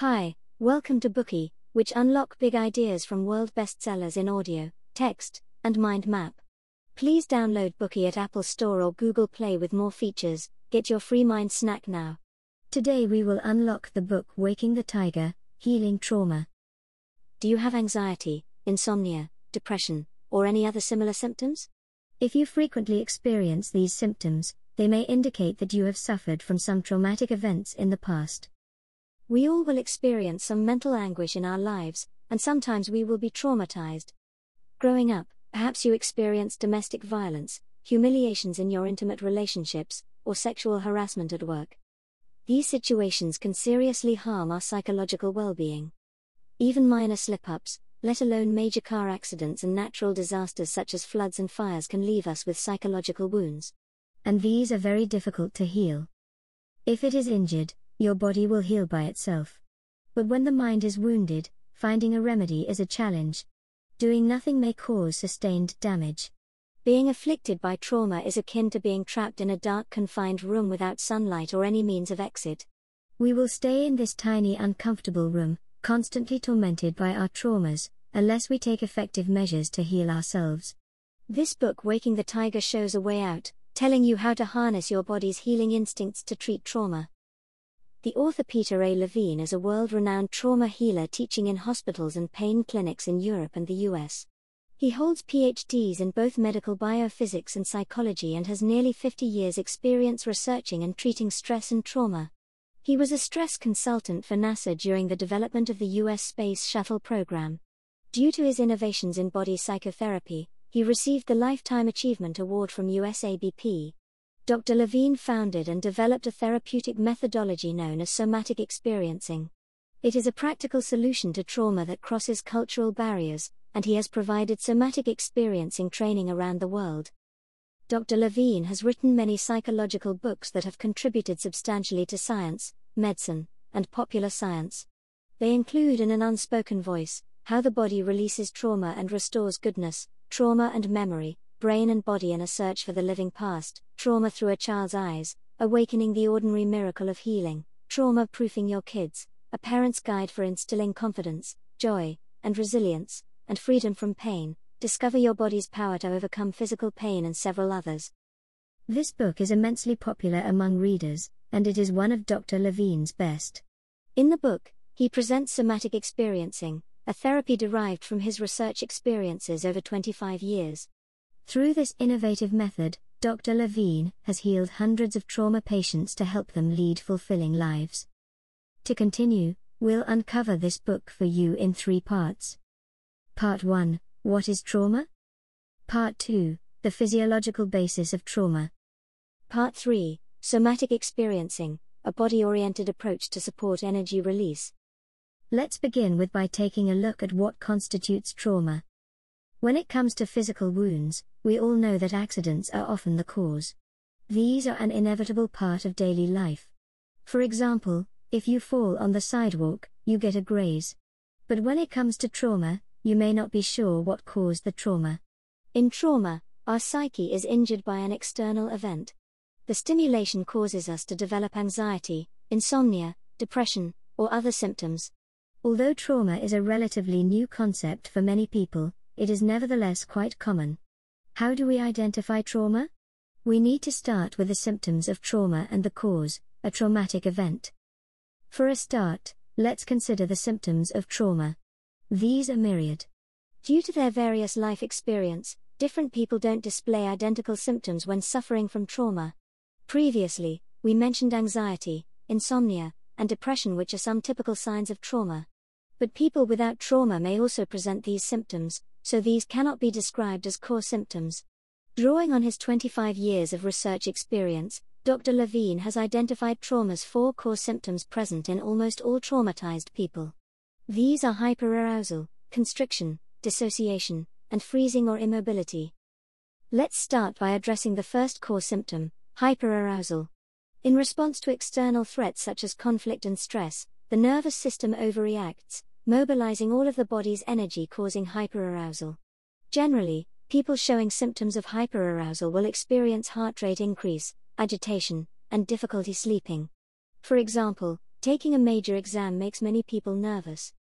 Hi, welcome to Bookey, which unlock big ideas from world bestsellers in audio, text, and mind map. Please download Bookey at Apple Store or Google Play with more features. Get your free mind snack now. Today we will unlock the book Waking the Tiger Healing Trauma. Do you have anxiety, insomnia, depression, or any other similar symptoms? If you frequently experience these symptoms, they may indicate that you have suffered from some traumatic events in the past. We all will experience some mental anguish in our lives, and sometimes we will be traumatized. Growing up, perhaps you experienced domestic violence, humiliations in your intimate relationships, or sexual harassment at work. These situations can seriously harm our psychological well being. Even minor slip ups, let alone major car accidents and natural disasters such as floods and fires, can leave us with psychological wounds. And these are very difficult to heal. If it is injured, your body will heal by itself. But when the mind is wounded, finding a remedy is a challenge. Doing nothing may cause sustained damage. Being afflicted by trauma is akin to being trapped in a dark, confined room without sunlight or any means of exit. We will stay in this tiny, uncomfortable room, constantly tormented by our traumas, unless we take effective measures to heal ourselves. This book, Waking the Tiger, shows a way out, telling you how to harness your body's healing instincts to treat trauma. The author Peter A. Levine is a world renowned trauma healer teaching in hospitals and pain clinics in Europe and the US. He holds PhDs in both medical biophysics and psychology and has nearly 50 years' experience researching and treating stress and trauma. He was a stress consultant for NASA during the development of the US Space Shuttle program. Due to his innovations in body psychotherapy, he received the Lifetime Achievement Award from USABP. Dr. Levine founded and developed a therapeutic methodology known as somatic experiencing. It is a practical solution to trauma that crosses cultural barriers, and he has provided somatic experiencing training around the world. Dr. Levine has written many psychological books that have contributed substantially to science, medicine, and popular science. They include In an Unspoken Voice How the Body Releases Trauma and Restores Goodness, Trauma and Memory, Brain and Body in a Search for the Living Past, Trauma Through a Child's Eyes, Awakening the Ordinary Miracle of Healing, Trauma Proofing Your Kids, A Parent's Guide for Instilling Confidence, Joy, and Resilience, and Freedom from Pain, Discover Your Body's Power to Overcome Physical Pain, and several others. This book is immensely popular among readers, and it is one of Dr. Levine's best. In the book, he presents somatic experiencing, a therapy derived from his research experiences over 25 years. Through this innovative method, Dr. Levine has healed hundreds of trauma patients to help them lead fulfilling lives. To continue, we'll uncover this book for you in three parts. Part 1 What is trauma? Part 2 The physiological basis of trauma. Part 3 Somatic experiencing, a body oriented approach to support energy release. Let's begin with by taking a look at what constitutes trauma. When it comes to physical wounds, we all know that accidents are often the cause. These are an inevitable part of daily life. For example, if you fall on the sidewalk, you get a graze. But when it comes to trauma, you may not be sure what caused the trauma. In trauma, our psyche is injured by an external event. The stimulation causes us to develop anxiety, insomnia, depression, or other symptoms. Although trauma is a relatively new concept for many people, it is nevertheless quite common. How do we identify trauma? We need to start with the symptoms of trauma and the cause, a traumatic event. For a start, let's consider the symptoms of trauma. These are myriad. Due to their various life experience, different people don't display identical symptoms when suffering from trauma. Previously, we mentioned anxiety, insomnia, and depression, which are some typical signs of trauma. But people without trauma may also present these symptoms, so these cannot be described as core symptoms. Drawing on his 25 years of research experience, Dr. Levine has identified trauma's four core symptoms present in almost all traumatized people. These are hyperarousal, constriction, dissociation, and freezing or immobility. Let's start by addressing the first core symptom, hyperarousal. In response to external threats such as conflict and stress, the nervous system overreacts, mobilizing all of the body's energy causing hyperarousal. Generally, people showing symptoms of hyperarousal will experience heart rate increase, agitation, and difficulty sleeping. For example, Taking a major exam makes many people nervous.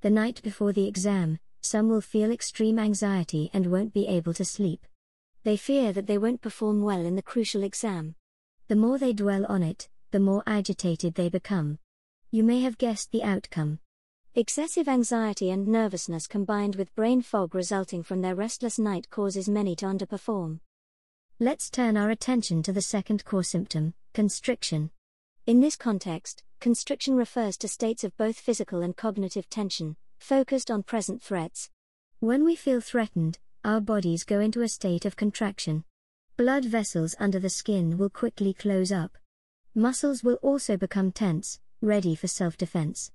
The night before the exam, some will feel extreme anxiety and won't be able to sleep. They fear that they won't perform well in the crucial exam. The more they dwell on it, the more agitated they become. You may have guessed the outcome. Excessive anxiety and nervousness combined with brain fog resulting from their restless night causes many to underperform. Let's turn our attention to the second core symptom constriction. In this context, constriction refers to states of both physical and cognitive tension, focused on present threats. When we feel threatened, our bodies go into a state of contraction. Blood vessels under the skin will quickly close up. Muscles will also become tense, ready for self defense.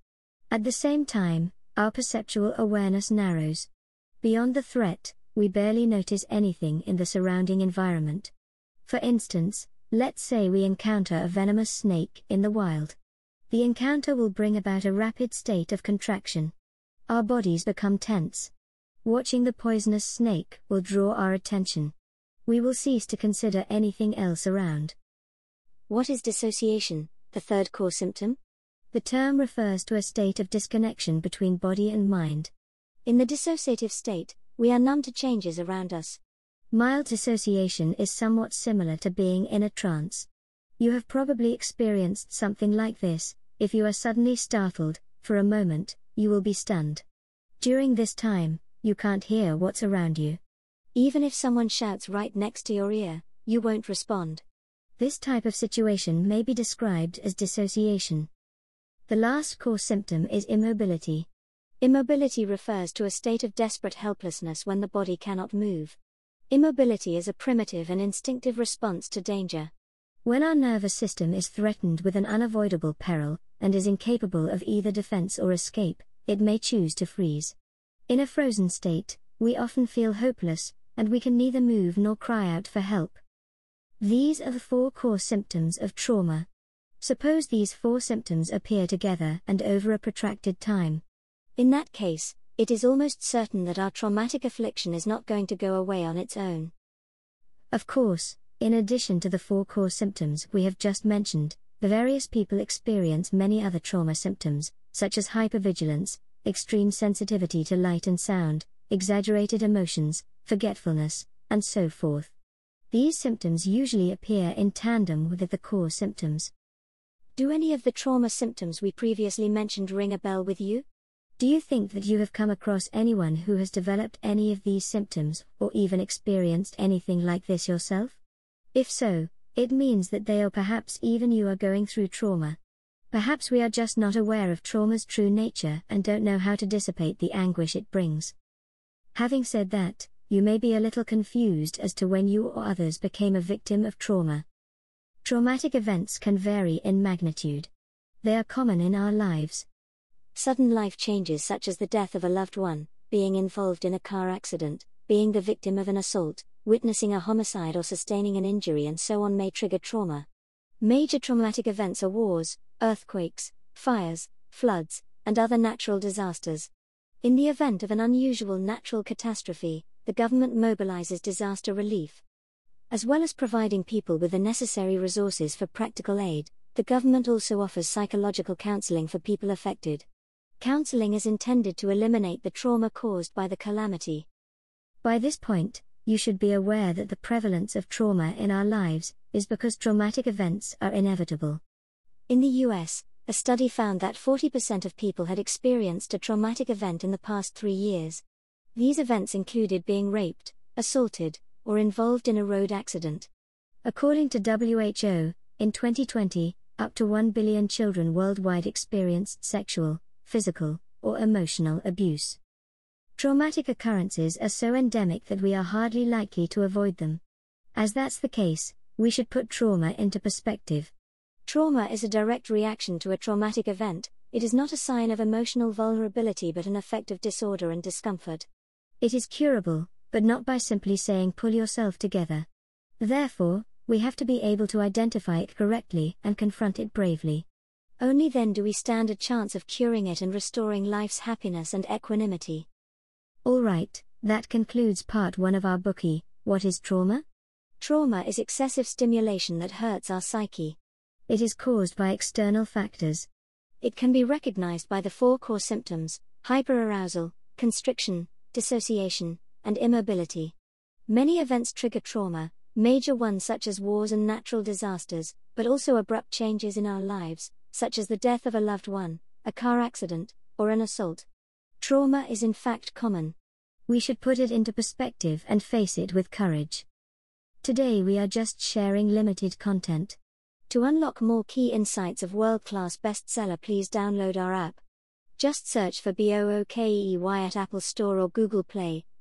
At the same time, our perceptual awareness narrows. Beyond the threat, we barely notice anything in the surrounding environment. For instance, let's say we encounter a venomous snake in the wild. The encounter will bring about a rapid state of contraction. Our bodies become tense. Watching the poisonous snake will draw our attention. We will cease to consider anything else around. What is dissociation, the third core symptom? The term refers to a state of disconnection between body and mind. In the dissociative state, we are numb to changes around us. Mild dissociation is somewhat similar to being in a trance. You have probably experienced something like this. If you are suddenly startled, for a moment, you will be stunned. During this time, you can't hear what's around you. Even if someone shouts right next to your ear, you won't respond. This type of situation may be described as dissociation. The last core symptom is immobility. Immobility refers to a state of desperate helplessness when the body cannot move. Immobility is a primitive and instinctive response to danger. When our nervous system is threatened with an unavoidable peril, and is incapable of either defense or escape, it may choose to freeze. In a frozen state, we often feel hopeless, and we can neither move nor cry out for help. These are the four core symptoms of trauma. Suppose these four symptoms appear together and over a protracted time. In that case, it is almost certain that our traumatic affliction is not going to go away on its own. Of course, in addition to the four core symptoms we have just mentioned, the various people experience many other trauma symptoms, such as hypervigilance, extreme sensitivity to light and sound, exaggerated emotions, forgetfulness, and so forth. These symptoms usually appear in tandem with the core symptoms. Do any of the trauma symptoms we previously mentioned ring a bell with you? Do you think that you have come across anyone who has developed any of these symptoms or even experienced anything like this yourself? If so, it means that they or perhaps even you are going through trauma. Perhaps we are just not aware of trauma's true nature and don't know how to dissipate the anguish it brings. Having said that, you may be a little confused as to when you or others became a victim of trauma. Traumatic events can vary in magnitude. They are common in our lives, Sudden life changes such as the death of a loved one, being involved in a car accident, being the victim of an assault, witnessing a homicide or sustaining an injury, and so on may trigger trauma. Major traumatic events are wars, earthquakes, fires, floods, and other natural disasters. In the event of an unusual natural catastrophe, the government mobilizes disaster relief. As well as providing people with the necessary resources for practical aid, the government also offers psychological counseling for people affected. Counseling is intended to eliminate the trauma caused by the calamity. By this point, you should be aware that the prevalence of trauma in our lives is because traumatic events are inevitable. In the US, a study found that 40% of people had experienced a traumatic event in the past three years. These events included being raped, assaulted, or involved in a road accident. According to WHO, in 2020, up to 1 billion children worldwide experienced sexual, physical, or emotional abuse. Traumatic occurrences are so endemic that we are hardly likely to avoid them. As that's the case, we should put trauma into perspective. Trauma is a direct reaction to a traumatic event, it is not a sign of emotional vulnerability but an effect of disorder and discomfort. It is curable, but not by simply saying pull yourself together. Therefore, we have to be able to identify it correctly and confront it bravely. Only then do we stand a chance of curing it and restoring life's happiness and equanimity. Alright, that concludes part 1 of our bookie What is trauma? Trauma is excessive stimulation that hurts our psyche. It is caused by external factors. It can be recognized by the four core symptoms hyperarousal, constriction, dissociation, and immobility. Many events trigger trauma, major ones such as wars and natural disasters, but also abrupt changes in our lives, such as the death of a loved one, a car accident, or an assault. Trauma is in fact common. We should put it into perspective and face it with courage. Today we are just sharing limited content. To unlock more key insights of world class bestseller, please download our app. Just search for BOOKEY at Apple Store or Google Play.